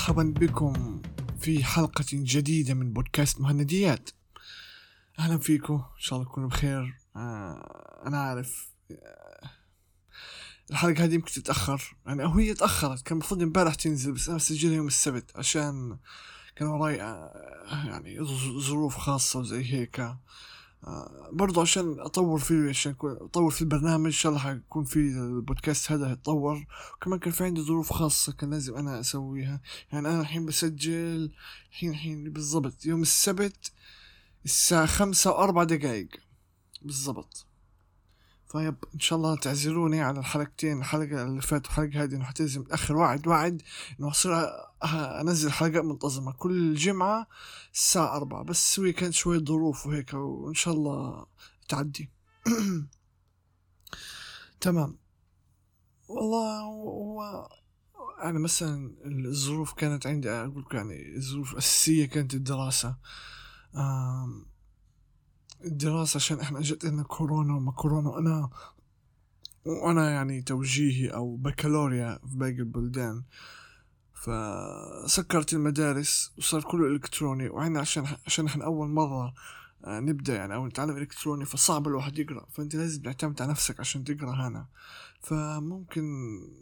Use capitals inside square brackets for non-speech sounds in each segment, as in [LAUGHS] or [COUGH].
ومرحبا بكم في حلقة جديدة من بودكاست مهنديات. أهلا فيكم إن شاء الله تكونوا بخير. آه أنا عارف آه الحلقة هذه يمكن تتأخر. يعني أو هي تأخرت كان المفروض امبارح تنزل بس أنا سجلها يوم السبت عشان كان وراي آه يعني ظروف خاصة وزي هيك. برضو عشان أطور فيه عشان أطور في البرنامج إن شاء الله حيكون في البودكاست هذا يتطور وكمان كان في عندي ظروف خاصة كان لازم أنا أسويها. يعني أنا الحين بسجل الحين الحين بالضبط يوم السبت الساعة خمسة وأربع دقايق. بالضبط. طيب إن شاء الله تعذروني على الحلقتين الحلقة اللي فاتت والحلقة هذه إنه حتنزل متاخر وعد وعد إنه أصير أنزل حلقات منتظمة كل جمعة الساعة أربعة بس هي كانت شوية ظروف وهيك وإن شاء الله تعدي. [CLEARS THROAT] تمام. والله هو يعني مثلا الظروف كانت عندي أقول يعني الظروف الأساسية كانت الدراسة. الدراسة عشان إحنا اجت لنا كورونا وما كورونا وأنا وأنا يعني توجيهي أو بكالوريا في باقي البلدان. فسكرت المدارس وصار كله إلكتروني وعنا عشان عشان إحنا أول مرة آه، نبدأ يعني أو نتعلم إلكتروني فصعب الواحد يقرأ. فأنت لازم تعتمد على نفسك عشان تقرأ هنا. فممكن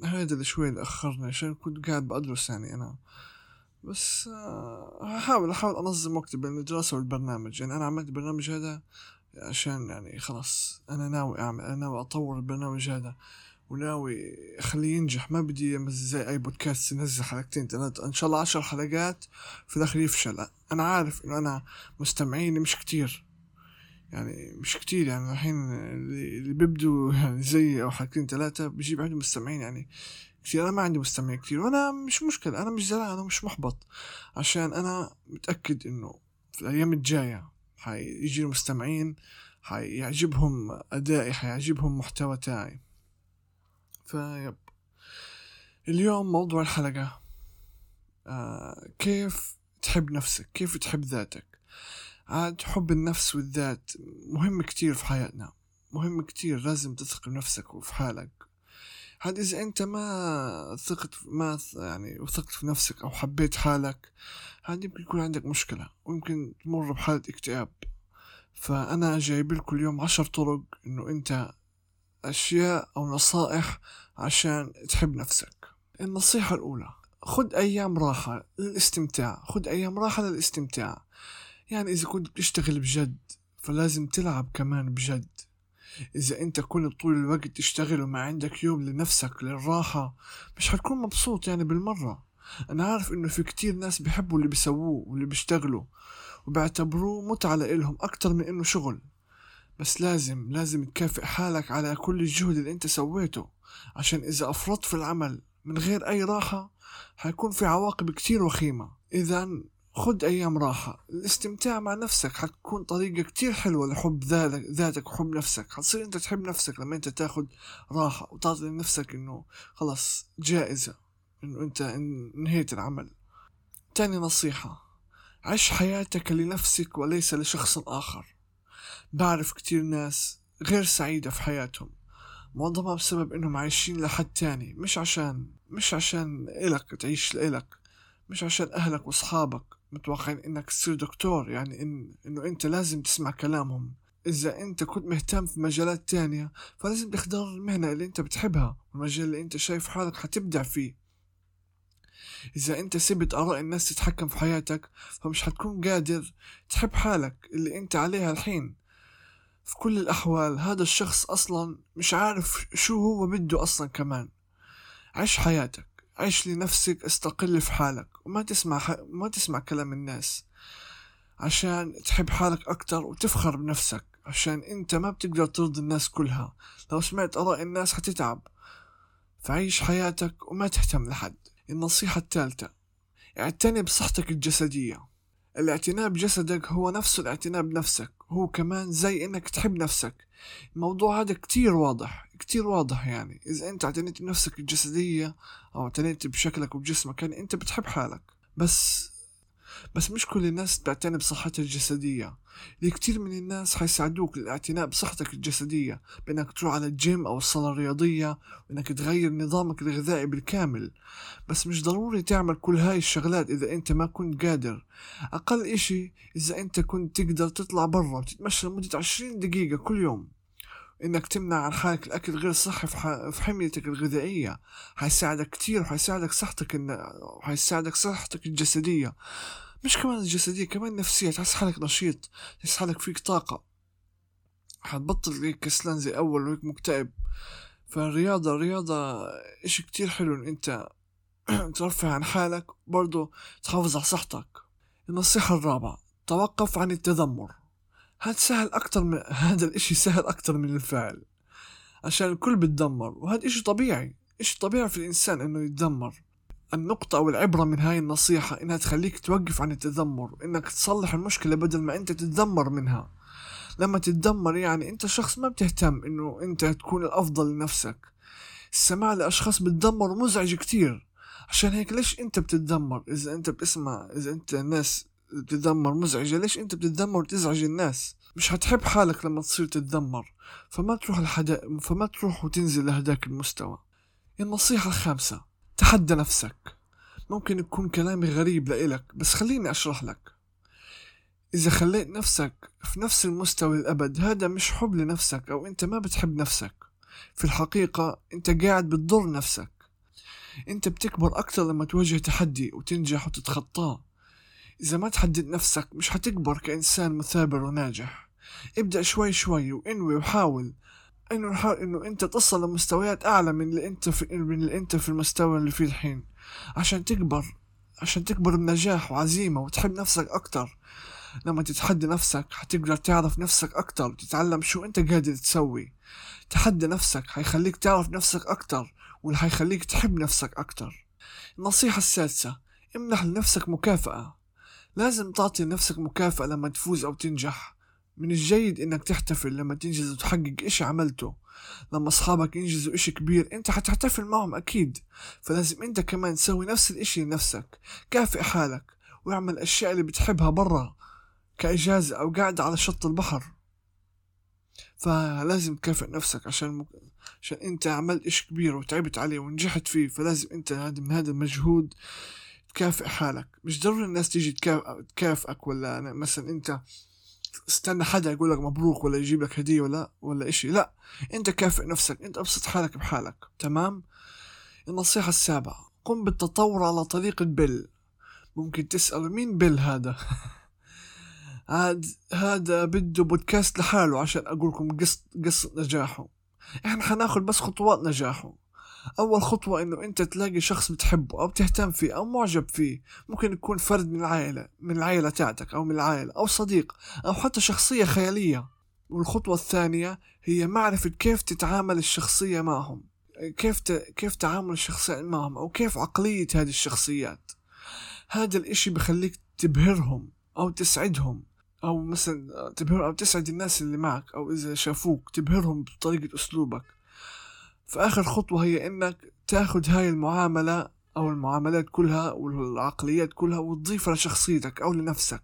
هذا اللي شوي اللي اخرني عشان كنت قاعد بدرس يعني أنا. بس هحاول آه، احاول أنظم وقتي بين الدراسة والبرنامج. يعني أنا عملت البرنامج هذا عشان يعني خلاص أنا ناوي اعمل أنا ناوي أطور البرنامج هذا وناوي أخليه ينجح. ما بدي زي أي بودكاست ينزل حلقتين ثلاثة إن شاء الله عشر حلقات في الآخر يفشل. أنا عارف إنه أنا مستمعيني مش كتير. يعني مش كتير يعني الحين اللي بيبدوا يعني زي أو حلقتين ثلاثة بيجيب عندهم مستمعين يعني كثير أنا ما عندي مستمعين كثير وأنا مش مشكلة أنا مش زعلان أنا مش محبط. عشان أنا متأكد إنه في الأيام الجاية حيجي مستمعين حيعجبهم أدائي حيعجبهم محتوى تاعي. فيب. اليوم موضوع الحلقة. آه كيف تحب نفسك؟ كيف تحب ذاتك؟ عاد حب النفس والذات مهم كتير في حياتنا. مهم كتير لازم تثق بنفسك وفي حالك. هاد إذا أنت ما ثقت ما يعني وثقت في نفسك أو حبيت حالك هاد يمكن يكون عندك مشكلة ويمكن تمر بحالة اكتئاب. فأنا جايب لكم اليوم عشر طرق إنه أنت أشياء أو نصائح عشان تحب نفسك. النصيحة الأولى خد أيام راحة للاستمتاع خد أيام راحة للاستمتاع. يعني إذا كنت بتشتغل بجد فلازم تلعب كمان بجد. إذا أنت كل طول الوقت تشتغل وما عندك يوم لنفسك للراحة مش حتكون مبسوط يعني بالمرة. أنا عارف إنه في كتير ناس بيحبوا اللي بيسووه واللي بيشتغلوا وبيعتبروه متعة لإلهم أكتر من إنه شغل. بس لازم لازم تكافئ حالك على كل الجهد اللي أنت سويته عشان إذا أفرطت في العمل من غير أي راحة حيكون في عواقب كتير وخيمة. إذا خد أيام راحة. الاستمتاع مع نفسك حتكون طريقة كتير حلوة لحب ذاتك وحب نفسك. حتصير أنت تحب نفسك لما أنت تاخد راحة وتعطي لنفسك إنه خلاص جائزة إنه أنت انهيت العمل. تاني نصيحة عش حياتك لنفسك وليس لشخص آخر. بعرف كتير ناس غير سعيدة في حياتهم معظمها بسبب إنهم عايشين لحد تاني مش عشان مش عشان إلك تعيش لإلك مش عشان أهلك وأصحابك. متوقعين إنك تصير دكتور يعني إن إنه أنت لازم تسمع كلامهم. إذا أنت كنت مهتم في مجالات تانية فلازم تختار المهنة اللي أنت بتحبها والمجال اللي أنت شايف حالك حتبدع فيه. إذا أنت سبت آراء الناس تتحكم في حياتك فمش حتكون قادر تحب حالك اللي أنت عليها الحين. في كل الأحوال هذا الشخص أصلا مش عارف شو هو بده أصلا كمان. عيش حياتك. عيش لنفسك استقل في حالك وما تسمع ح... ما تسمع كلام الناس. عشان تحب حالك أكتر وتفخر بنفسك عشان أنت ما بتقدر ترضي الناس كلها. لو سمعت آراء الناس حتتعب. فعيش حياتك وما تهتم لحد. النصيحة الثالثة اعتني بصحتك الجسدية. الاعتناء بجسدك هو نفسه الاعتناء بنفسك هو كمان زي إنك تحب نفسك. الموضوع هذا كتير واضح كتير واضح يعني. إذا أنت اعتنيت بنفسك الجسدية أو اعتنيت بشكلك وبجسمك يعني أنت بتحب حالك. بس بس مش كل الناس بتعتني بصحتها الجسدية. اللي كتير من الناس حيساعدوك للاعتناء بصحتك الجسدية بأنك تروح على الجيم أو الصالة الرياضية وأنك تغير نظامك الغذائي بالكامل. بس مش ضروري تعمل كل هاي الشغلات إذا أنت ما كنت قادر. أقل إشي إذا أنت كنت تقدر تطلع برا وتتمشى لمدة عشرين دقيقة كل يوم. إنك تمنع عن حالك الأكل غير صحي في حميتك الغذائية. حيساعدك كتير وحيساعدك صحتك وحيساعدك صحتك الجسدية. مش كمان الجسدية كمان النفسية تحس حالك نشيط تحس حالك فيك طاقة. حتبطل هيك كسلان زي أول وهيك مكتئب. فالرياضة الرياضة إشي كتير حلو إن أنت [CLEARS THROAT] ترفع عن حالك برضو تحافظ على صحتك. النصيحة الرابعة توقف عن التذمر. هذا سهل أكتر من [LAUGHS] هذا الإشي سهل أكتر من الفعل. عشان الكل بتدمر وهذا إشي طبيعي. إشي طبيعي في الإنسان إنه يتدمر النقطة أو العبرة من هاي النصيحة إنها تخليك توقف عن التذمر إنك تصلح المشكلة بدل ما أنت تتذمر منها. لما تتذمر يعني أنت شخص ما بتهتم إنه أنت تكون الأفضل لنفسك. السماع لأشخاص بتدمر مزعج كتير. عشان هيك ليش أنت بتتذمر؟ إذا أنت بتسمع إذا أنت الناس بتتذمر مزعجة ليش أنت بتتذمر وتزعج الناس؟ مش هتحب حالك لما تصير تتذمر. فما تروح لحدا فما تروح وتنزل لهداك المستوى. النصيحة الخامسة. تحدى نفسك. ممكن يكون كلامي غريب لإلك بس خليني أشرح لك. إذا خليت نفسك في نفس المستوى الأبد هذا مش حب لنفسك أو أنت ما بتحب نفسك. في الحقيقة أنت قاعد بتضر نفسك. أنت بتكبر أكتر لما تواجه تحدي وتنجح وتتخطاه إذا ما تحدد نفسك مش هتكبر كإنسان مثابر وناجح. ابدأ شوي شوي وانوي وحاول. إنه نحاول إنه أنت تصل لمستويات أعلى من اللي أنت في من اللي أنت في المستوى اللي فيه الحين. عشان تكبر عشان تكبر بنجاح وعزيمة وتحب نفسك أكتر. لما تتحدى نفسك حتقدر تعرف نفسك أكتر وتتعلم شو أنت قادر تسوي. تحدى نفسك حيخليك تعرف نفسك أكتر واللي حيخليك تحب نفسك أكتر. النصيحة السادسة امنح لنفسك مكافأة. لازم تعطي لنفسك مكافأة لما تفوز أو تنجح. من الجيد إنك تحتفل لما تنجز وتحقق اشي عملته. لما أصحابك ينجزوا اشي كبير أنت حتحتفل معهم أكيد. فلازم أنت كمان تسوي نفس الإشي لنفسك. كافئ حالك واعمل الأشياء اللي بتحبها برا كإجازة أو قاعدة على شط البحر. فلازم تكافئ نفسك عشان مك... عشان أنت عملت اشي كبير وتعبت عليه ونجحت فيه. فلازم أنت من هذا المجهود تكافئ حالك. مش ضروري الناس تيجي تكافئك ولا مثلا أنت استنى حدا يقول لك مبروك ولا يجيب لك هدية ولا ولا إشي. لا أنت كافئ نفسك. أنت أبسط حالك بحالك. تمام؟ النصيحة السابعة. قم بالتطور على طريقة بيل ممكن تسأل مين بيل هذا؟ [LAUGHS] هاد هذا بده بودكاست لحاله عشان أقول لكم قصة قصة نجاحه. إحنا حناخد بس خطوات نجاحه. أول خطوة إنه أنت تلاقي شخص بتحبه أو بتهتم فيه أو معجب فيه ممكن يكون فرد من العائلة من العائلة تاعتك أو من العائلة أو صديق أو حتى شخصية خيالية. والخطوة الثانية هي معرفة كيف تتعامل الشخصية معهم كيف ت... كيف تعامل الشخصية معهم أو كيف عقلية هذه الشخصيات. هذا الإشي بخليك تبهرهم أو تسعدهم أو مثلا تبهر أو تسعد الناس اللي معك أو إذا شافوك تبهرهم بطريقة أسلوبك. فآخر خطوة هي إنك تاخد هاي المعاملة أو المعاملات كلها والعقليات كلها وتضيفها لشخصيتك أو لنفسك.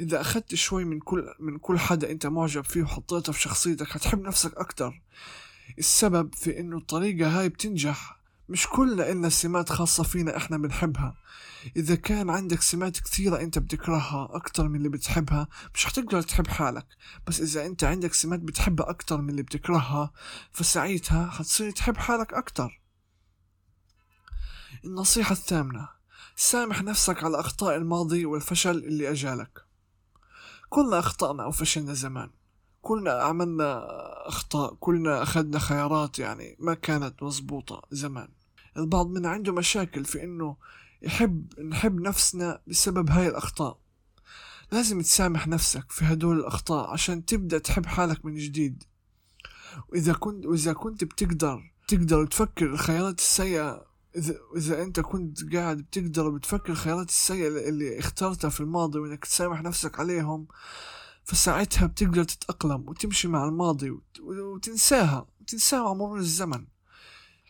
إذا أخدت شوي من كل من كل حدا أنت معجب فيه وحطيته في شخصيتك هتحب نفسك أكتر. السبب في إنه الطريقة هاي بتنجح مش كلنا إلنا سمات خاصة فينا إحنا بنحبها. إذا كان عندك سمات كثيرة أنت بتكرهها أكتر من اللي بتحبها مش حتقدر تحب حالك. بس إذا أنت عندك سمات بتحبها أكتر من اللي بتكرهها فساعتها حتصير تحب حالك أكتر. النصيحة الثامنة سامح نفسك على أخطاء الماضي والفشل اللي أجالك. كلنا أخطأنا أو فشلنا زمان. كلنا عملنا أخطاء كلنا أخذنا خيارات يعني ما كانت مزبوطة زمان. البعض منا عنده مشاكل في إنه يحب نحب نفسنا بسبب هاي الأخطاء. لازم تسامح نفسك في هدول الأخطاء عشان تبدأ تحب حالك من جديد. وإذا كنت وإذا كنت بتقدر تقدر تفكر الخيارات السيئة إذا إذا أنت كنت قاعد بتقدر بتفكر الخيارات السيئة اللي اخترتها في الماضي وإنك تسامح نفسك عليهم فساعتها بتقدر تتأقلم وتمشي مع الماضي وتنساها وتنساها مع مرور الزمن.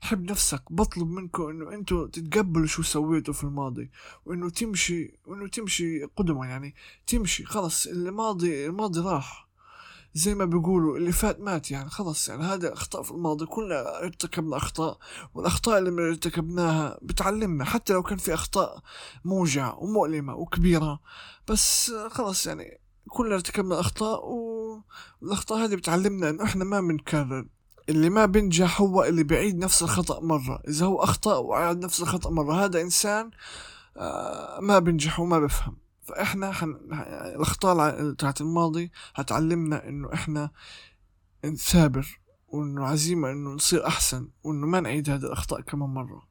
حب نفسك بطلب منكم إنه أنتوا تتقبلوا شو سويتوا في الماضي وإنه تمشي وإنه تمشي قدما يعني تمشي خلص الماضي الماضي راح. زي ما بيقولوا اللي فات مات يعني خلص يعني هذا أخطاء في الماضي كلنا ارتكبنا أخطاء والأخطاء اللي ارتكبناها بتعلمنا حتى لو كان في أخطاء موجعة ومؤلمة وكبيرة بس خلص يعني كلنا ارتكبنا أخطاء والأخطاء هذه بتعلمنا إنه إحنا ما بنكرر. اللي ما بينجح هو اللي بيعيد نفس الخطأ مرة. إذا هو أخطأ وعاد نفس الخطأ مرة هذا إنسان آه، ما بينجح وما بفهم. فإحنا حن... الأخطاء تاعت الماضي هتعلمنا إنه إحنا نثابر وإنه عزيمة إنه نصير أحسن وإنه ما نعيد هذه الأخطاء كمان مرة.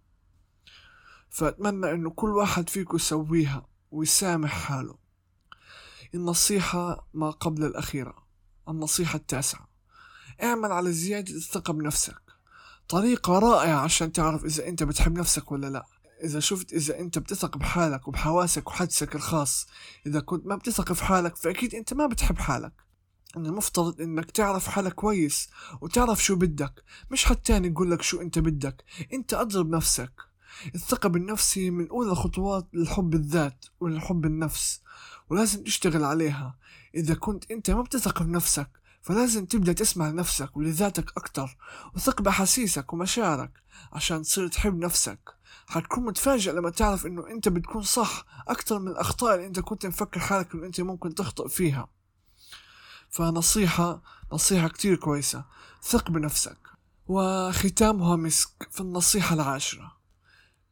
فأتمنى إنه كل واحد فيكم يسويها ويسامح حاله. النصيحة ما قبل الأخيرة النصيحة التاسعة. اعمل على زيادة الثقة بنفسك. طريقة رائعة عشان تعرف إذا أنت بتحب نفسك ولا لأ. إذا شفت إذا أنت بتثق بحالك وبحواسك وحدسك الخاص إذا كنت ما بتثق في حالك فأكيد أنت ما بتحب حالك. إن المفترض إنك تعرف حالك كويس وتعرف شو بدك مش حد تاني يقول لك شو أنت بدك. أنت أضرب نفسك. الثقة بالنفس هي من أولى خطوات للحب الذات وللحب النفس ولازم تشتغل عليها. إذا كنت أنت ما بتثق بنفسك فلازم تبدأ تسمع لنفسك ولذاتك أكتر وثق بأحاسيسك ومشاعرك عشان تصير تحب نفسك. حتكون متفاجئ لما تعرف إنه أنت بتكون صح أكتر من الأخطاء اللي أنت كنت مفكر حالك إنه أنت ممكن تخطئ فيها. فنصيحة نصيحة كتير كويسة. ثق بنفسك. وختامها مسك في النصيحة العاشرة.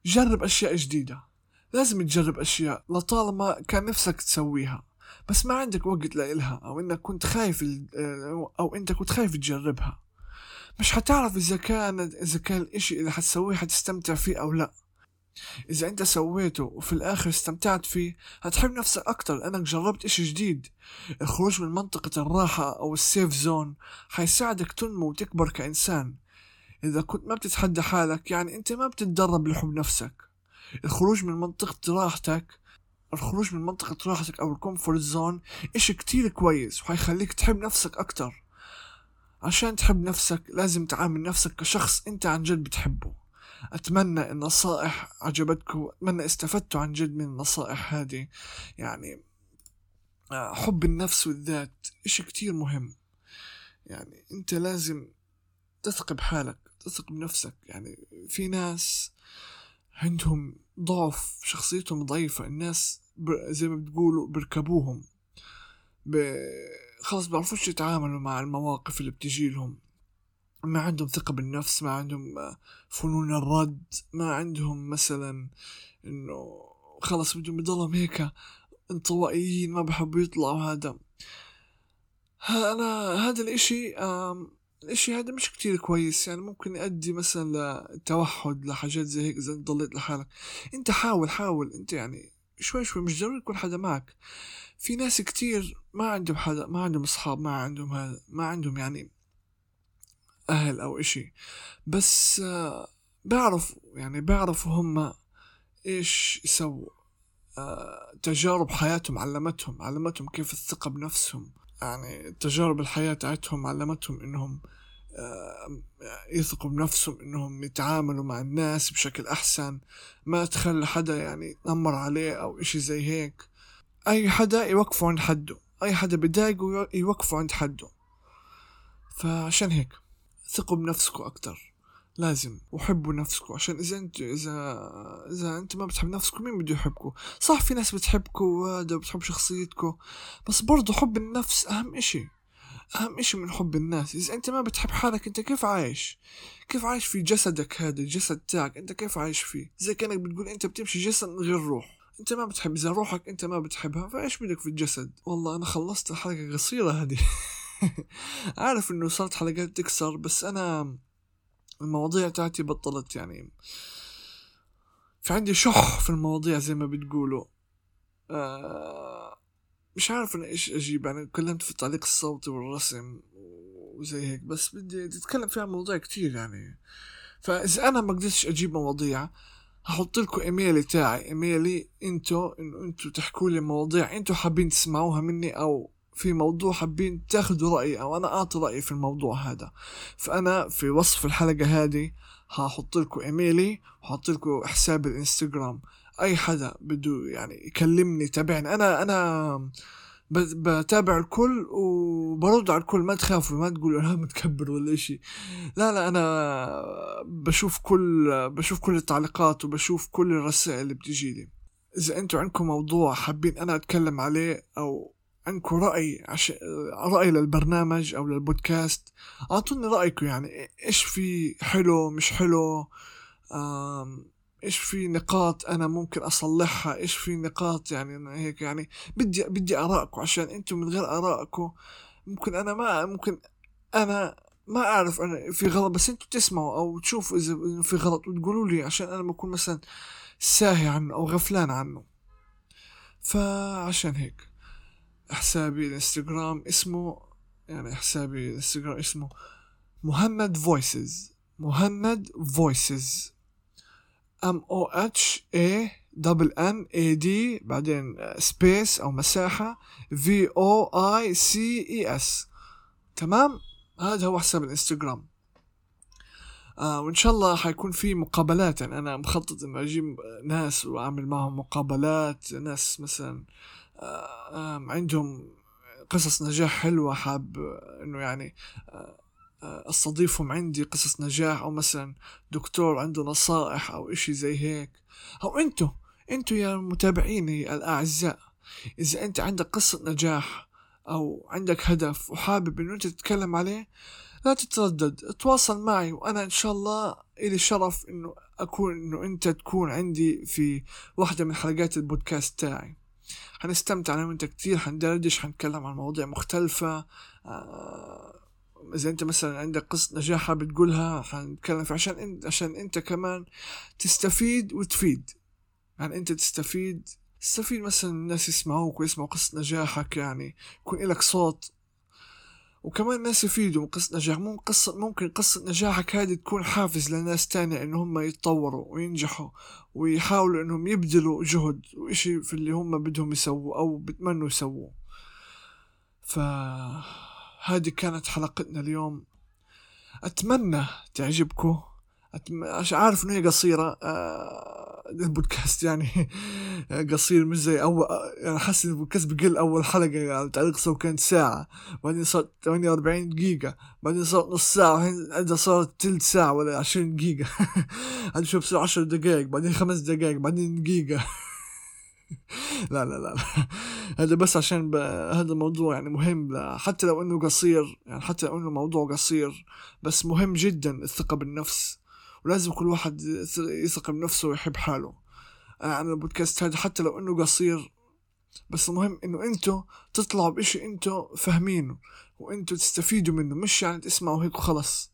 جرب أشياء جديدة. لازم تجرب أشياء لطالما كان نفسك تسويها. بس ما عندك وقت لإلها أو إنك كنت خايف أو أنت كنت خايف تجربها. مش حتعرف إذا كان إذا كان الإشي اللي حتسويه حتستمتع فيه أو لأ. إذا أنت سويته وفي الآخر استمتعت فيه هتحب نفسك أكتر لأنك جربت إشي جديد. الخروج من منطقة الراحة أو ال safe zone حيساعدك تنمو وتكبر كإنسان. إذا كنت ما بتتحدى حالك يعني أنت ما بتتدرب لحب نفسك. الخروج من منطقة راحتك الخروج من منطقة راحتك أو ال comfort zone إشي كتير كويس وحيخليك تحب نفسك أكتر. عشان تحب نفسك لازم تعامل نفسك كشخص أنت عن جد بتحبه. أتمنى النصائح عجبتكم أتمنى استفدتوا عن جد من النصائح هذه. يعني آه، حب النفس والذات إشي كتير مهم. يعني أنت لازم تثق بحالك تثق بنفسك يعني في ناس عندهم ضعف شخصيتهم ضعيفة. الناس زي ما بتقولوا بركبوهم ب... خلاص بيعرفوش يتعاملوا مع المواقف اللي بتجي لهم. ما عندهم ثقة بالنفس ما عندهم فنون الرد ما عندهم مثلا إنه خلص بدهم يضلهم هيك انطوائيين ما بحبوا يطلعوا. هذا أنا هذا الإشي الاشي هذا مش كتير كويس يعني ممكن يؤدي مثلا لتوحد لحاجات زي هيك إذا أنت ضليت لحالك. أنت حاول حاول أنت يعني شوي شوي مش ضروري يكون حدا معك. في ناس كتير ما عندهم حدا ما عندهم أصحاب ما عندهم هذا ما عندهم يعني أهل أو إشي. بس آه، بعرفوا يعني بعرفوا هم إيش يسووا. آه، تجارب حياتهم علمتهم علمتهم كيف الثقة بنفسهم. يعني تجارب الحياة تاعتهم علمتهم إنهم آه، يثقوا بنفسهم إنهم يتعاملوا مع الناس بشكل أحسن ما تخلي حدا يعني يتنمر عليه أو إشي زي هيك. أي حدا يوقفوا عند حده أي حدا بضايقه يوقفوا عند حده. فعشان هيك ثقوا بنفسكم أكتر. لازم وحبوا نفسكم عشان إذا انت اذا إذا أنت ما بتحب نفسكم مين بده يحبكم؟ صح في ناس بتحبكم وهذا بتحب شخصيتكم بس برضو حب النفس أهم إشي. أهم إشي من حب الناس. إذا أنت ما بتحب حالك أنت كيف عايش؟ كيف عايش في جسدك هذا الجسد تاعك؟ أنت كيف عايش فيه؟ زي كأنك بتقول أنت بتمشي جسد غير روح. أنت ما بتحب إذا روحك أنت ما بتحبها فإيش بدك في الجسد؟ والله أنا خلصت الحلقة قصيرة هذه. [LAUGHS] عارف إنه صارت حلقات تكسر بس أنا المواضيع تاعتي بطلت يعني. في عندي شح في المواضيع زي ما بتقولوا. آه مش عارف أنا إيش أجيب. يعني تكلمت في التعليق الصوتي والرسم وزي هيك بس بدي أتكلم فيها مواضيع كتير يعني. فإذا أنا ما قدرتش أجيب مواضيع هحط لكم إيميلي تاعي. إيميلي إنتو انه إنتو تحكوا لي مواضيع إنتو حابين تسمعوها مني أو في موضوع حابين تاخذوا رأيي أو أنا أعطي رأيي في الموضوع هذا. فأنا في وصف الحلقة هذه هحط لكم إيميلي وحط لكم حساب الإنستغرام. أي حدا بده يعني يكلمني يتابعني. أنا أنا بتابع الكل وبرد على الكل. ما تخافوا ما تقولوا أنا [LAUGHS] متكبر ولا إشي. لا لا أنا بشوف كل بشوف كل التعليقات وبشوف كل الرسائل اللي بتجي لي إذا أنتم عندكم موضوع حابين أنا أتكلم عليه أو عندكم رأي عش... رأي للبرنامج أو للبودكاست. أعطوني رأيكم يعني إيش في حلو مش حلو. إيش في نقاط أنا ممكن أصلحها؟ إيش في نقاط يعني هيك يعني بدي بدي آرائكم عشان أنتم من غير آرائكم ممكن أنا ما ممكن أنا ما أعرف أنا في غلط بس أنتم تسمعوا أو تشوفوا إذا في غلط وتقولوا لي عشان أنا بكون مثلا ساهي عنه أو غفلان عنه. فعشان هيك. حسابي الانستغرام اسمه يعني حسابي الانستغرام اسمه مهند Voices. مهند Voices. M O H A double N A D بعدين space أو مساحة V O I C E S تمام؟ هذا هو حساب الانستغرام. آه وإن شاء الله حيكون في مقابلات. يعني أنا مخطط إنه أجيب ناس وأعمل معهم مقابلات ناس مثلا عندهم قصص نجاح حلوة حاب إنه يعني آه أستضيفهم عندي قصص نجاح أو مثلا دكتور عنده نصائح أو إشي زي هيك. أو أنتو أنتو يا متابعيني الأعزاء إذا أنت عندك قصة نجاح أو عندك هدف وحابب إنه أنت تتكلم عليه لا تتردد تواصل معي وأنا إن شاء الله إلي شرف إنه أكون إنه أنت تكون عندي في واحدة من حلقات البودكاست تاعي. حنستمتع أنا وأنت كتير حندردش حنتكلم عن مواضيع مختلفة. آه إذا أنت مثلا عندك قصة نجاح حابب حنتكلم فيها عشان انت عشان أنت كمان تستفيد وتفيد. يعني أنت تستفيد تستفيد مثلا الناس يسمعوك ويسمعوا قصة نجاحك يعني يكون لك صوت وكمان الناس يفيدوا من قصة نجاح. ممكن قصة ممكن قصة نجاحك هذه تكون حافز لناس تانية إن هم يتطوروا وينجحوا ويحاولوا إنهم يبذلوا جهد وإشي في اللي هم بدهم يسووا أو بتمنوا يسووه. فهذه كانت حلقتنا اليوم. أتمنى تعجبكم. أتم... عارف إنه هي قصيرة آه البودكاست يعني [LAUGHS] قصير مش زي اول يعني حاسس ان البودكاست بقل أول حلقة يعني تعليق سو كانت ساعة بعدين صارت 48 دقيقة بعدين صارت نص ساعة عندها صارت ثلث ساعة ولا 20 دقيقة. [LAUGHS] هذا شو بصير 10 دقائق بعدين خمس دقائق بعدين دقيقة. [LAUGHS] لا لا لا هذا بس عشان ب... هذا الموضوع يعني مهم حتى لو إنه قصير يعني حتى لو إنه موضوع قصير بس مهم جدا الثقة بالنفس. ولازم كل واحد يثق بنفسه ويحب حاله. أنا أنا البودكاست هذا حتى لو إنه قصير. بس المهم إنه أنتوا تطلعوا بإشي أنتوا فاهمينه وأنتوا تستفيدوا منه مش يعني تسمعوا هيك وخلص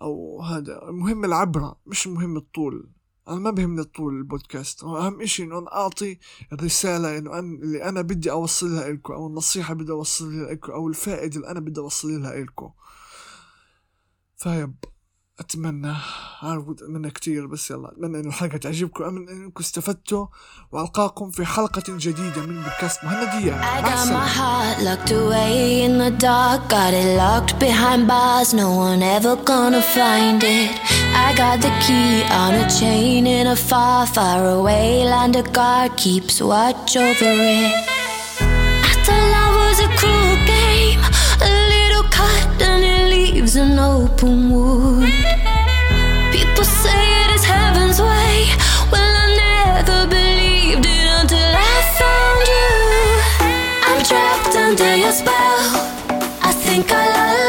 أو هذا المهم العبرة مش المهم الطول. أنا ما بهمني الطول البودكاست. أهم إشي إنه أنا أعطي الرسالة إنه أنا اللي أنا بدي أوصلها إلكم أو النصيحة بدي أوصلها إلكم أو الفائدة اللي أنا بدي أوصلها إلكم فيب. اتمنى عارف اتمنى كتير بس يلا اتمنى انه الحلقة تعجبكم امن انكم استفدتوا والقاكم في حلقه جديده من بودكاست مهنديه I got my heart locked away in the dark Got it locked behind bars No one ever gonna find it I got the key on a chain in a far, far away land A guard keeps watch over it I thought love was a cruel game A little cut and it leaves an open wound a spell. I think I love.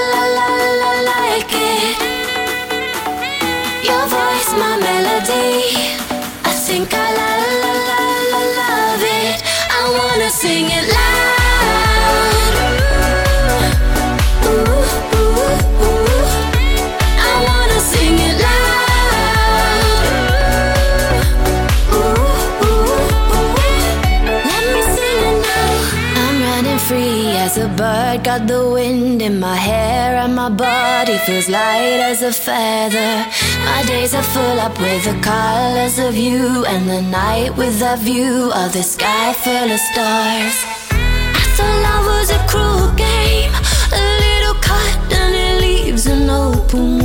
Got the wind in my hair, and my body feels light as a feather. My days are full up with the colors of you, and the night with the view of the sky full of stars. I thought love was a cruel game, a little cut and it leaves an open.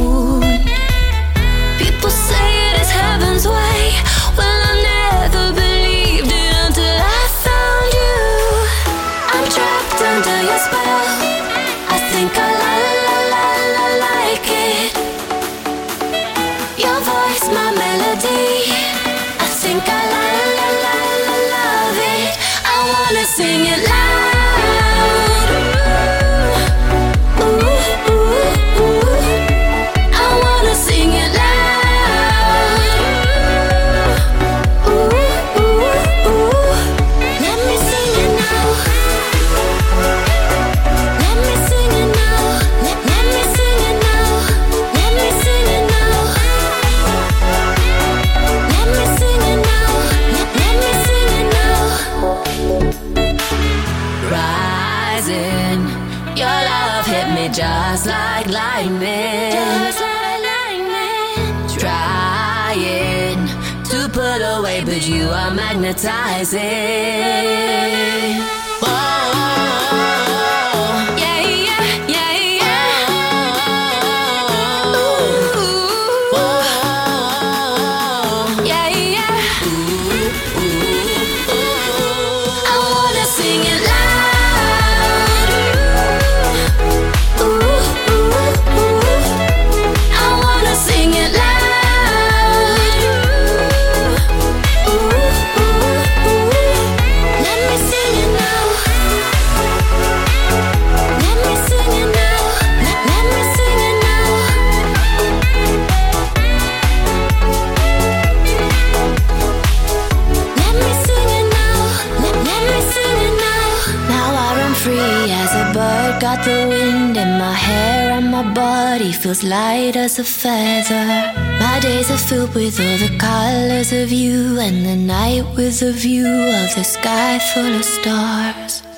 lightning. Just like lightning. Trying to put away, but you are magnetizing. feels light as a feather. My days are filled with all the colors of you, and the night with a view of the sky full of stars.